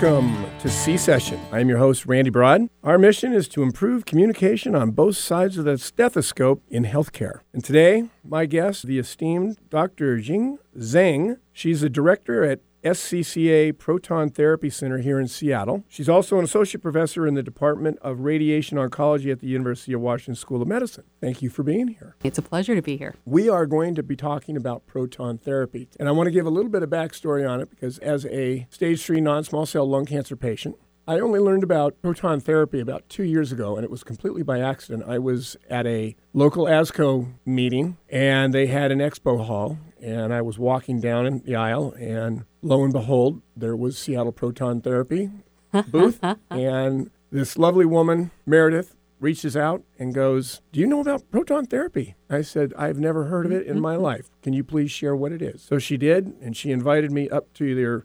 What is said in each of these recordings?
Welcome to C Session. I'm your host, Randy Broad. Our mission is to improve communication on both sides of the stethoscope in healthcare. And today, my guest, the esteemed Dr. Jing Zeng. She's the director at SCCA Proton Therapy Center here in Seattle. She's also an associate professor in the Department of Radiation Oncology at the University of Washington School of Medicine. Thank you for being here. It's a pleasure to be here. We are going to be talking about proton therapy. And I want to give a little bit of backstory on it because as a stage three non small cell lung cancer patient, I only learned about proton therapy about two years ago, and it was completely by accident. I was at a local ASCO meeting, and they had an expo hall, and I was walking down in the aisle, and lo and behold, there was Seattle Proton Therapy booth, and this lovely woman, Meredith, reaches out and goes, Do you know about proton therapy? I said, I've never heard of it in my mm-hmm. life. Can you please share what it is? So she did, and she invited me up to their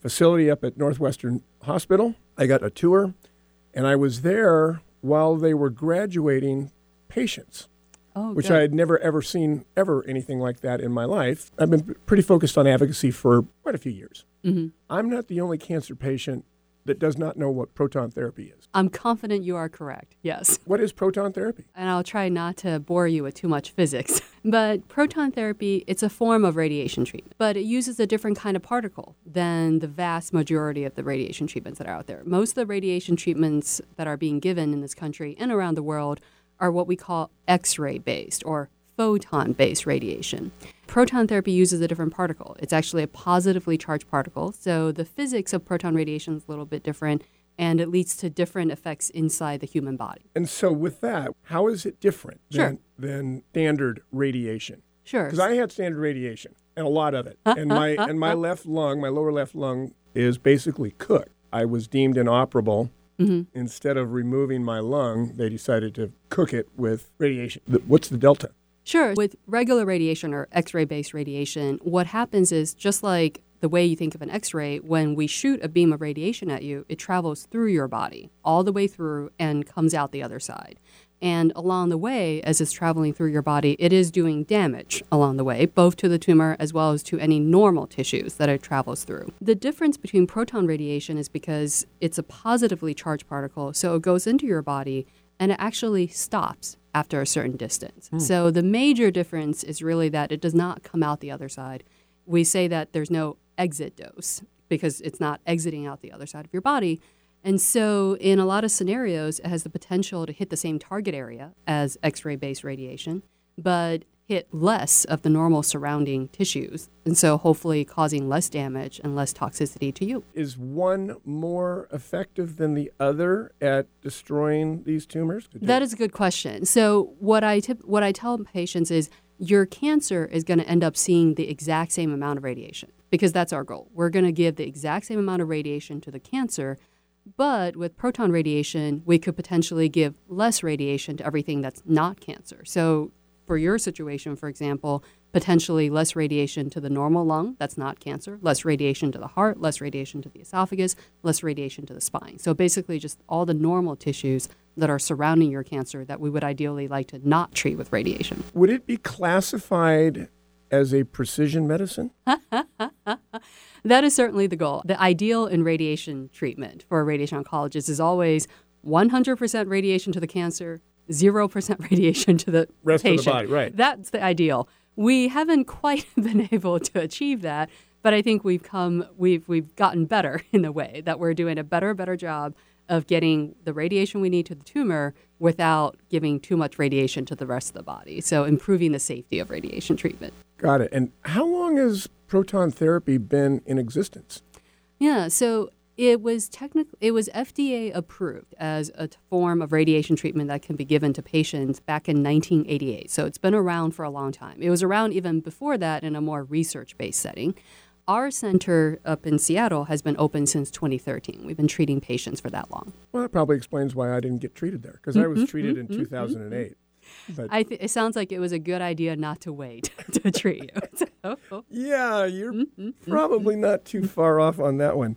facility up at Northwestern Hospital. I got a tour, and I was there while they were graduating patients. Oh, which good. I had never ever seen ever anything like that in my life. I've been pretty focused on advocacy for quite a few years. Mhm. I'm not the only cancer patient that does not know what proton therapy is. I'm confident you are correct. Yes. What is proton therapy? And I'll try not to bore you with too much physics. But proton therapy, it's a form of radiation treatment, but it uses a different kind of particle than the vast majority of the radiation treatments that are out there. Most of the radiation treatments that are being given in this country and around the world are what we call X-ray based or photon based radiation. Proton therapy uses a different particle. It's actually a positively charged particle. So the physics of proton radiation is a little bit different and it leads to different effects inside the human body. And so, with that, how is it different Sure. than, than standard radiation? Sure. Because I had standard radiation and a lot of it, and my and my left lung, my lower left lung, is basically cooked. I was deemed inoperable. Mm-hmm. Instead of removing my lung, they decided to cook it with radiation. What's the delta? Sure. With regular radiation or X ray based radiation, what happens is just like the way you think of an X ray, when we shoot a beam of radiation at you, it travels through your body all the way through and comes out the other side. And along the way, as it's traveling through your body, it is doing damage along the way, both to the tumor as well as to any normal tissues that it travels through. The difference between proton radiation is because it's a positively charged particle, so it goes into your body and it actually stops after a certain distance. Hmm. So the major difference is really that it does not come out the other side. We say that there's no exit dose because it's not exiting out the other side of your body. And so, in a lot of scenarios, it has the potential to hit the same target area as X ray based radiation, but hit less of the normal surrounding tissues. And so, hopefully, causing less damage and less toxicity to you. Is one more effective than the other at destroying these tumors? That is a good question. So what I tip, what I tell patients is your cancer is going to end up seeing the exact same amount of radiation because that's our goal. We're going to give the exact same amount of radiation to the cancer, but with proton radiation, we could potentially give less radiation to everything that's not cancer. So for your situation, for example, potentially less radiation to the normal lung, that's not cancer, less radiation to the heart, less radiation to the esophagus, less radiation to the spine. So basically, just all the normal tissues that are surrounding your cancer that we would ideally like to not treat with radiation. Would it be classified as a precision medicine? That is certainly the goal. The ideal in radiation treatment for a radiation oncologist is always 100% radiation to the cancer, 0% radiation to the Rest of the body, right. That's the ideal. We haven't quite been able to achieve that, but I think we've come we've we've gotten better in a way that we're doing a better better job of getting the radiation we need to the tumor without giving too much radiation to the rest of the body. So improving the safety of radiation treatment. Got it. And how long has proton therapy been in existence? Yeah, so it was technically it was FDA approved as a form of radiation treatment that can be given to patients back in 1988. So it's been around for a long time. It was around even before that in a more research-based setting. Our center up in Seattle has been open since 2013. We've been treating patients for that long. Well, that probably explains why I didn't get treated there because I was mm-hmm, treated in mm-hmm, mm-hmm, 2008. But I th- it sounds like it was a good idea not to wait to treat you. So- yeah, you're probably not too far off on that one.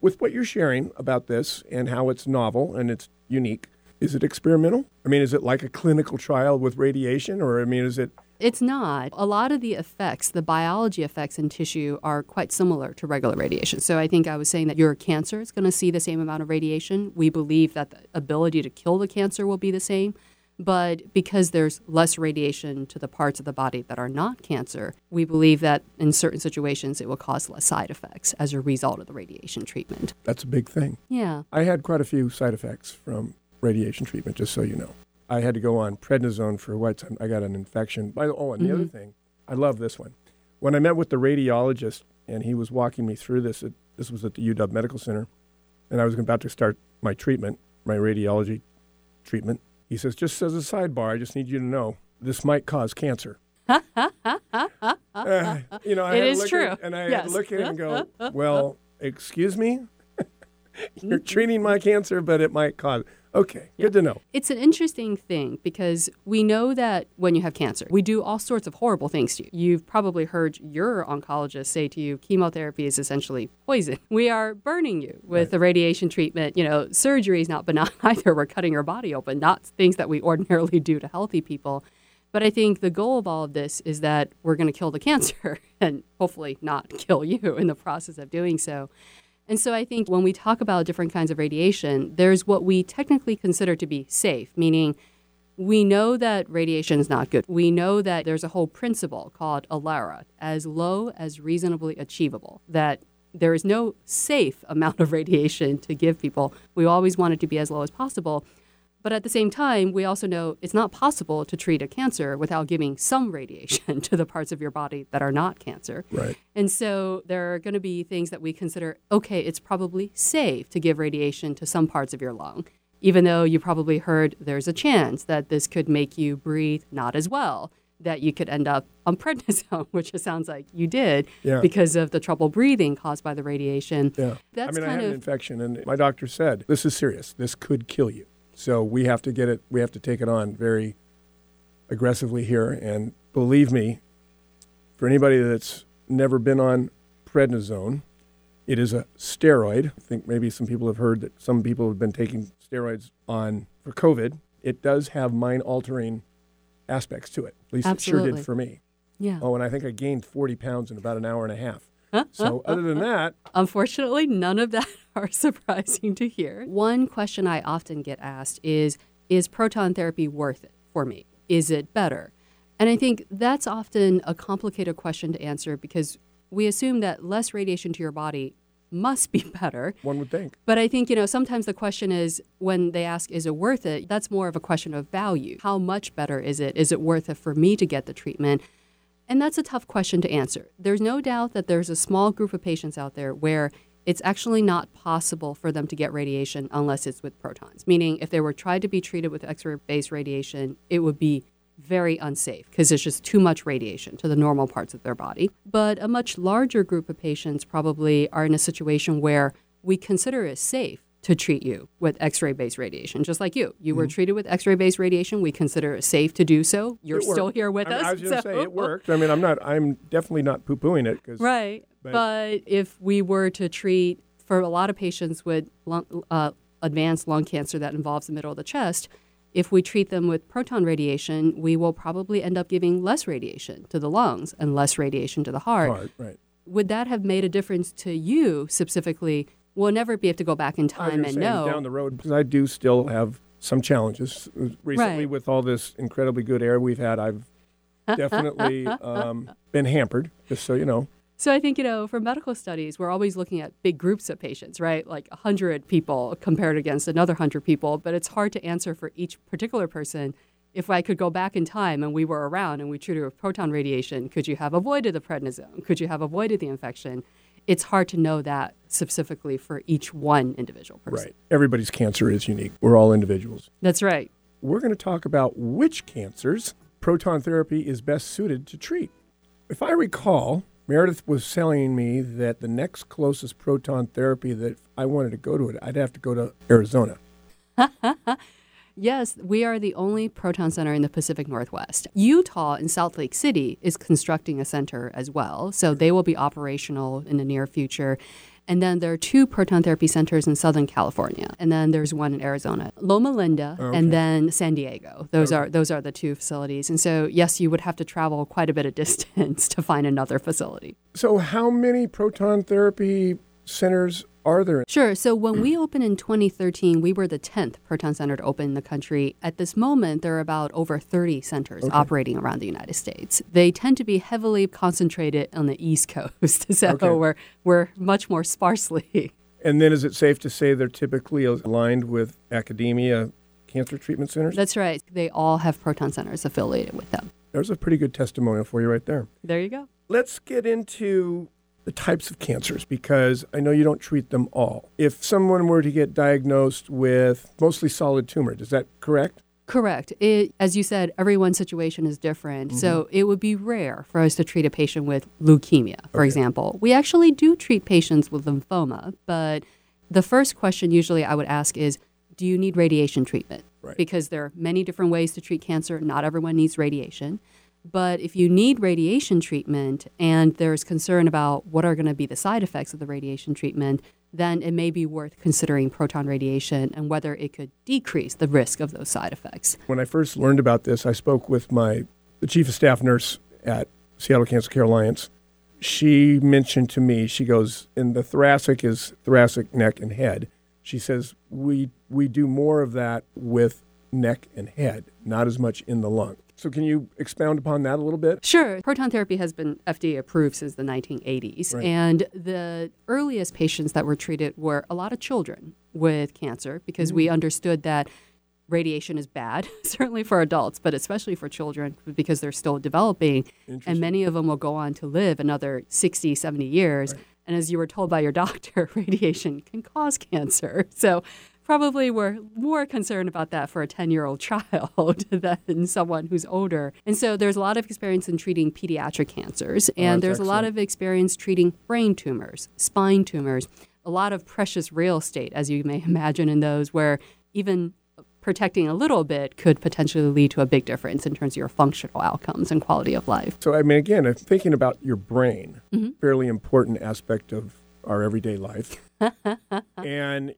With what you're sharing about this and how it's novel and it's unique, is it experimental? I mean, is it like a clinical trial with radiation, or I mean, is it It's not. A lot of the effects, the biology effects in tissue, are quite similar to regular radiation. So I think I was saying that your cancer is going to see the same amount of radiation. We believe that the ability to kill the cancer will be the same. But because there's less radiation to the parts of the body that are not cancer, we believe that in certain situations it will cause less side effects as a result of the radiation treatment. That's a big thing. Yeah. I had quite a few side effects from radiation treatment, just so you know. I had to go on prednisone for a what? I got an infection. By the, oh, and the other thing, I love this one. When I met with the radiologist and he was walking me through this, it, this was at the UW Medical Center, and I was about to start my treatment, my radiology treatment. He says, just as a sidebar, I just need you to know this might cause cancer. Uh, you know, I It is true. At, and I Yes. look at him and go, well, excuse me? You're treating my cancer, but it might cause. Okay, good to know. It's an interesting thing because we know that when you have cancer, we do all sorts of horrible things to you. You've probably heard your oncologist say to you, chemotherapy is essentially poison. We are burning you with the radiation treatment. You know, surgery is not benign either. We're cutting your body open, not things that we ordinarily do to healthy people. But I think the goal of all of this is that we're going to kill the cancer and hopefully not kill you in the process of doing so. And so I think when we talk about different kinds of radiation, there's what we technically consider to be safe, meaning we know that radiation is not good. We know that there's a whole principle called ALARA, as low as reasonably achievable, that there is no safe amount of radiation to give people. We always want it to be as low as possible. But at the same time, we also know it's not possible to treat a cancer without giving some radiation to the parts of your body that are not cancer. Right. And so there are going to be things that we consider okay, it's probably safe to give radiation to some parts of your lung, even though you probably heard there's a chance that this could make you breathe not as well, that you could end up on prednisone, which it sounds like you did Yeah. because of the trouble breathing caused by the radiation. Yeah. That's I mean, I kind had an infection, and my doctor said, this is serious. This could kill you. So we have to get it, we have to take it on very aggressively here. And believe me, for anybody that's never been on prednisone, it is a steroid. I think maybe some people have heard that some people have been taking steroids on for COVID. It does have mind altering aspects to it. At least it sure did for me. yeah. Oh, and I think I gained 40 pounds in about an hour and a half. So, other than that, Unfortunately, none of that are surprising to hear. One question I often get asked is Is proton therapy worth it for me? Is it better? And I think that's often a complicated question to answer because we assume that less radiation to your body must be better. one would think. But I think, you know, sometimes the question is when they ask, is it worth it? That's more of a question of value. How much better is it? Is it worth it for me to get the treatment? And that's a tough question to answer. There's no doubt that there's a small group of patients out there where it's actually not possible for them to get radiation unless it's with protons. Meaning, if they were tried to be treated with X ray based radiation, it would be very unsafe because it's just too much radiation to the normal parts of their body. But a much larger group of patients probably are in a situation where we consider it safe to treat you with X-ray based radiation, just like you. You were treated with X-ray based radiation. We consider it safe to do so. You're still here with I, mean, us. I was going to so- say it worked. I mean, I'm not. I'm definitely not poo pooing it because Right. But- But, if we were to treat for a lot of patients with lung, uh, advanced lung cancer that involves the middle of the chest, if we treat them with proton radiation, we will probably end up giving less radiation to the lungs and less radiation to the heart. hard, right? Would that have made a difference to you specifically? We'll never be able to go back in time and know. down the road because I do still have some challenges recently Right. with all this incredibly good air we've had. I've definitely um, been hampered. Just so you know, So I think, you know, for medical studies, we're always looking at big groups of patients, right? Like 100 people compared against another 100 people, but it's hard to answer for each particular person. If I could go back in time and we were around and we treated with proton radiation, could you have avoided the prednisone? Could you have avoided the infection? It's hard to know that specifically for each one individual person. right? Everybody's cancer is unique. We're all individuals. That's right. We're going to talk about which cancers proton therapy is best suited to treat. If I recall, Meredith was telling me that the next closest proton therapy that I wanted to go to it, I'd have to go to Arizona. Yes, we are the only proton center in the Pacific Northwest. Utah in Salt Lake City is constructing a center as well, so they will be operational in the near future. And then there are two proton therapy centers in Southern California, and then there's one in Arizona, Loma Linda, oh, Okay. and then San Diego. Those Okay. are those are the two facilities. And so, yes, you would have to travel quite a bit of distance to find another facility. So, how many proton therapy centers are there? Sure. So when we opened in 2013, we were the 10th proton center to open in the country. At this moment, there are about over 30 centers Okay. operating around the United States. They tend to be heavily concentrated on the East Coast, so Okay. we're we're much more sparsely. And then, is it safe to say they're typically aligned with academia cancer treatment centers? That's right. They all have proton centers affiliated with them. There's a pretty good testimonial for you right there. There you go. Let's get into the types of cancers because I know you don't treat them all. If someone were to get diagnosed with mostly solid tumor, is that correct? Correct. It, as you said, everyone's situation is different. So mm-hmm. it would be rare for us to treat a patient with leukemia, for Okay. example. We actually do treat patients with lymphoma, but the first question usually I would ask is Do you need radiation treatment? Right. Because there are many different ways to treat cancer. Not everyone needs radiation. But if you need radiation treatment and there's concern about what are going to be the side effects of the radiation treatment, then it may be worth considering proton radiation and whether it could decrease the risk of those side effects. When I first learned about this, I spoke with my the chief of staff nurse at Seattle Cancer Care Alliance. She mentioned to me, she goes, in the thoracic is thoracic, neck, and head. She says we we do more of that with neck and head, not as much in the lung. So can you expound upon that a little bit? Sure. Proton therapy has been FDA approved since the 1980s. Right. And the earliest patients that were treated were a lot of children with cancer because we mm. understood that radiation is bad, certainly for adults, but especially for children because they're still developing. And many of them will go on to live another 60, 70 years. And as you were told by your doctor, radiation can cause cancer. So probably we're more concerned about that for a 10 year old child than someone who's older. And so there's a lot of experience in treating pediatric cancers, and Oh, there's a lot of experience treating brain tumors, spine tumors, a lot of precious real estate, as you may imagine, in those where even protecting a little bit could potentially lead to a big difference in terms of your functional outcomes and quality of life. So I mean, again, thinking about your brain, Mm-hmm. fairly important aspect of our everyday life, and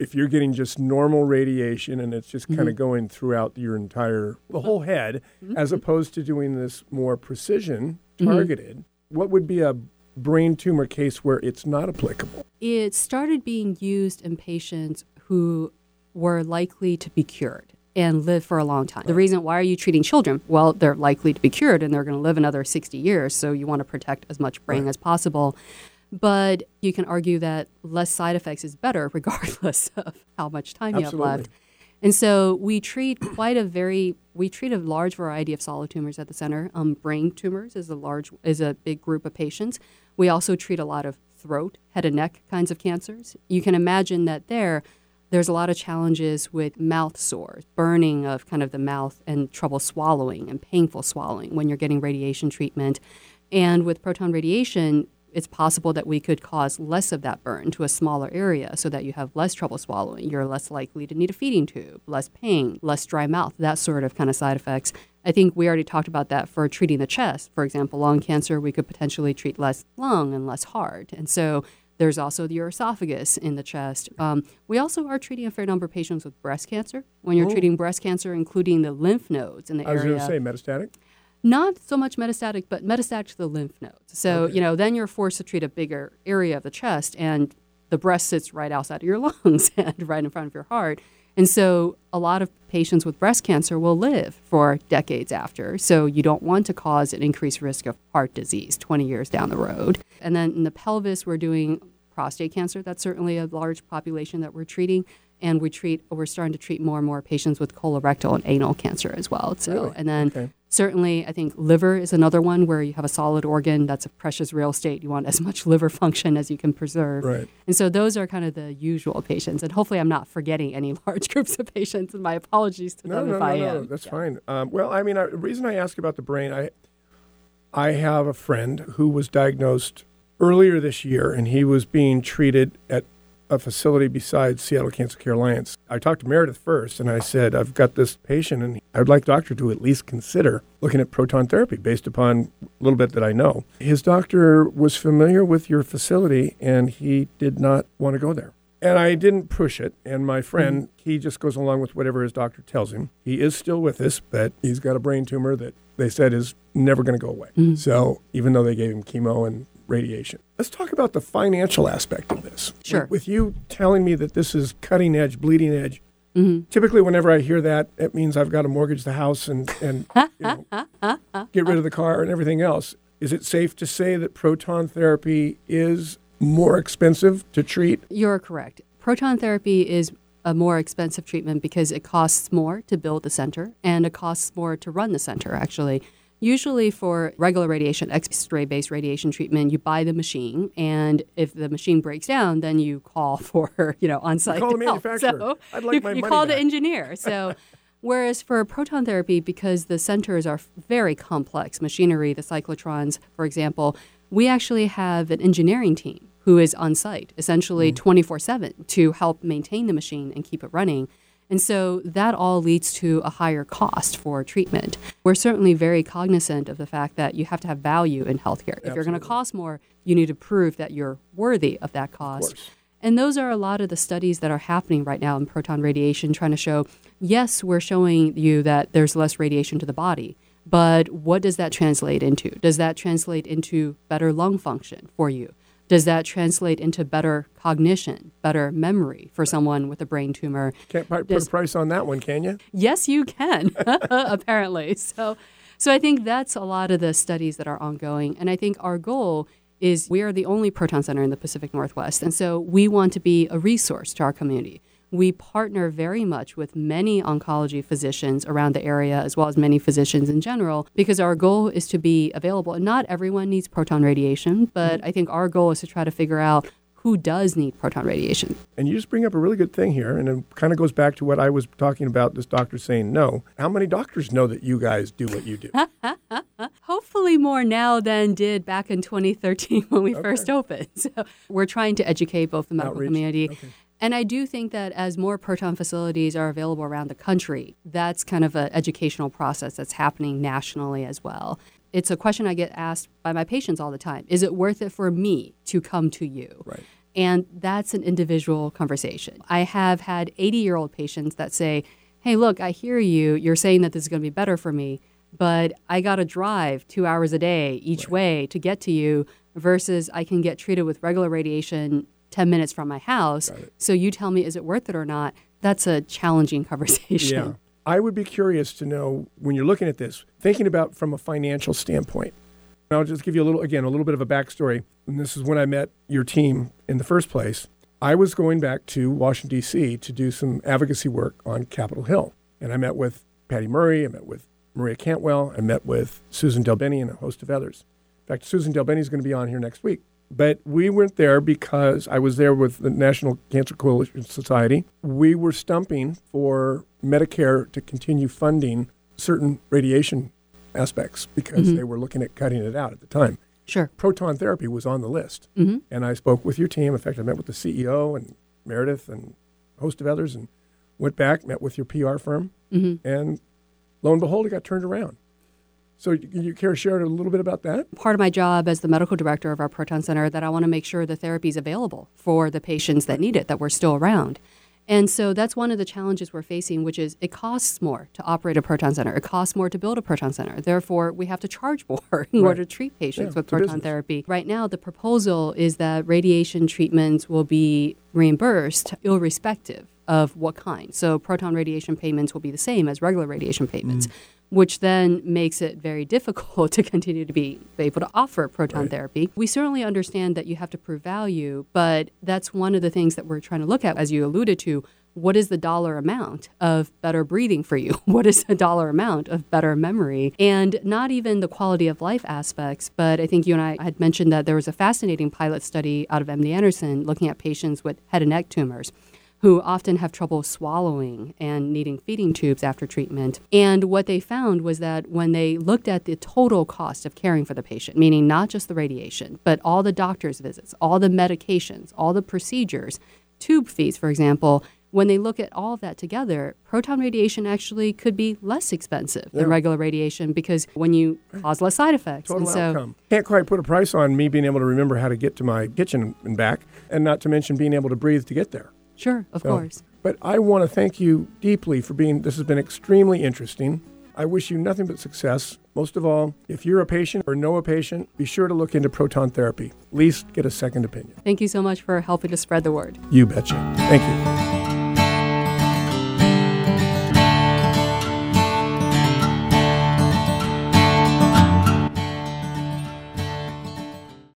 if you're getting just normal radiation and it's just kind Mm-hmm. of going throughout your entire the whole head, Mm-hmm. as opposed to doing this more precision targeted, what would be a brain tumor case where it's not applicable? it started being used in patients who were likely to be cured and live for a long time. The reason why are you treating children? Well, they're likely to be cured and they're going to live another 60 years, so you want to protect as much brain as possible. But you can argue that less side effects is better regardless of how much time you have left. And so we treat quite a very we treat a large variety of solid tumors at the center. Um, brain tumors is a large is a big group of patients. We also treat a lot of throat, head and neck kinds of cancers. You can imagine that there there's a lot of challenges with mouth sores, burning of kind of the mouth and trouble swallowing and painful swallowing when you're getting radiation treatment. And with proton radiation, it's possible that we could cause less of that burn to a smaller area so that you have less trouble swallowing. You're less likely to need a feeding tube, less pain, less dry mouth, that sort of kind of side effects. I think we already talked about that for treating the chest. For example, lung cancer, we could potentially treat less lung and less heart. And so there's also the esophagus in the chest. Um, we also are treating a fair number of patients with breast cancer. When you're Oh. treating breast cancer, including the lymph nodes in the I was area, going to say metastatic. Not so much metastatic, but metastatic to the lymph nodes. So, Okay. you know, then you're forced to treat a bigger area of the chest, and the breast sits right outside of your lungs and right in front of your heart. And so, a lot of patients with breast cancer will live for decades after. So, you don't want to cause an increased risk of heart disease 20 years down the road. And then in the pelvis, we're doing prostate cancer. That's certainly a large population that we're treating. And we treat, we're starting to treat more and more patients with colorectal and anal cancer as well. So, Really? and then Okay. Certainly, I think liver is another one where you have a solid organ that's a precious real estate. You want as much liver function as you can preserve. Right. And so those are kind of the usual patients. And hopefully, I'm not forgetting any large groups of patients. And my apologies to No, them no, if no, I no, am. that's fine. Um, well, I mean, I, the reason I ask about the brain, I, I have a friend who was diagnosed earlier this year, and he was being treated at a facility besides Seattle Cancer Care Alliance, I talked to Meredith first, and I said, I've got this patient, and I'd like the doctor to at least consider looking at proton therapy based upon a little bit that I know. His doctor was familiar with your facility, and he did not want to go there. And I didn't push it. And my friend, mm-hmm. he just goes along with whatever his doctor tells him. He is still with us, but he's got a brain tumor that they said is never going to go away. Mm-hmm. So even though they gave him chemo and radiation. Let's talk about the financial aspect of this. Sure. With, with you telling me that this is cutting edge, bleeding edge, mm-hmm. typically whenever I hear that, it means I've got to mortgage the house and, and you know, get rid of the car and everything else. Is it safe to say that proton therapy is more expensive to treat? You're correct. Proton therapy is a more expensive treatment because it costs more to build the center and it costs more to run the center, actually. Usually, for regular radiation, X ray based radiation treatment, you buy the machine, and if the machine breaks down, then you call for you know on site. Call the manufacturer. So I'd like you, my you money call back. the engineer. So. Whereas for proton therapy, because the centers are very complex machinery, the cyclotrons, for example, we actually have an engineering team who is on site essentially mm. 24 mm. 7 to help maintain the machine and keep it running. And so that all leads to a higher cost for treatment. We're certainly very cognizant of the fact that you have to have value in healthcare. If you're going to cost more, you need to prove that you're worthy of that cost. Of and those are a lot of the studies that are happening right now in proton radiation, trying to show yes, we're showing you that there's less radiation to the body. But what does that translate into? Does that translate into better lung function for you? Does that translate into better cognition, better memory for someone with a brain tumor? Can't put Does, a price on that one, can you? Yes, you can, apparently. So, so I think that's a lot of the studies that are ongoing. And I think our goal is we are the only proton center in the Pacific Northwest. And so we want to be a resource to our community we partner very much with many oncology physicians around the area, as well as many physicians in general, because our goal is to be available. And not everyone needs proton radiation, but mm-hmm. I think our goal is to try to figure out who does need proton radiation. And you just bring up a really good thing here, and it kind of goes back to what I was talking about this doctor saying no. How many doctors know that you guys do what you do? Hopefully, more now than did back in 2013 when we okay. first opened. So, we're trying to educate both the medical Outreach. community okay. And I do think that as more proton facilities are available around the country, that's kind of an educational process that's happening nationally as well. It's a question I get asked by my patients all the time Is it worth it for me to come to you? Right. And that's an individual conversation. I have had 80 year old patients that say, Hey, look, I hear you. You're saying that this is going to be better for me, but I got to drive two hours a day each right. way to get to you versus I can get treated with regular radiation 10 minutes from my house. So you tell me, is it worth it or not? That's a challenging conversation. Yeah. I would be curious to know when you're looking at this, thinking about from a financial standpoint. I'll just give you a little, again, a little bit of a backstory. And this is when I met your team in the first place. I was going back to Washington, D.C. to do some advocacy work on Capitol Hill. And I met with Patty Murray, I met with Maria Cantwell, I met with Suzan DelBene and a host of others. In fact, Suzan DelBene is going to be on here next week. But we weren't there because I was there with the National Cancer Coalition Society. We were stumping for Medicare to continue funding certain radiation aspects because mm-hmm. they were looking at cutting it out at the time. Sure. Proton therapy was on the list. Mm-hmm. And I spoke with your team. In fact, I met with the CEO and Meredith and a host of others and went back, met with your PR firm. Mm-hmm. And lo and behold, it got turned around. So can you care to share a little bit about that? Part of my job as the medical director of our Proton Center that I want to make sure the therapy is available for the patients that need it, that we're still around. And so that's one of the challenges we're facing, which is it costs more to operate a proton center. It costs more to build a proton center. Therefore, we have to charge more in right. order to treat patients yeah, with proton business. therapy. Right now, the proposal is that radiation treatments will be reimbursed irrespective of what kind. So, proton radiation payments will be the same as regular radiation payments. Mm which then makes it very difficult to continue to be able to offer proton right. therapy. We certainly understand that you have to prove value, but that's one of the things that we're trying to look at, as you alluded to. What is the dollar amount of better breathing for you? What is the dollar amount of better memory? And not even the quality of life aspects, but I think you and I had mentioned that there was a fascinating pilot study out of MD Anderson looking at patients with head and neck tumors who often have trouble swallowing and needing feeding tubes after treatment. And what they found was that when they looked at the total cost of caring for the patient, meaning not just the radiation, but all the doctor's visits, all the medications, all the procedures, tube fees, for example, when they look at all of that together, proton radiation actually could be less expensive Yeah. than regular radiation because when you cause less side effects. Total and so, outcome. Can't quite put a price on me being able to remember how to get to my kitchen and back, and not to mention being able to breathe to get there. Sure, of So- course. But I want to thank you deeply for being, this has been extremely interesting. I wish you nothing but success. Most of all, if you're a patient or know a patient, be sure to look into proton therapy. At least get a second opinion. Thank you so much for helping to spread the word. You betcha. Thank you.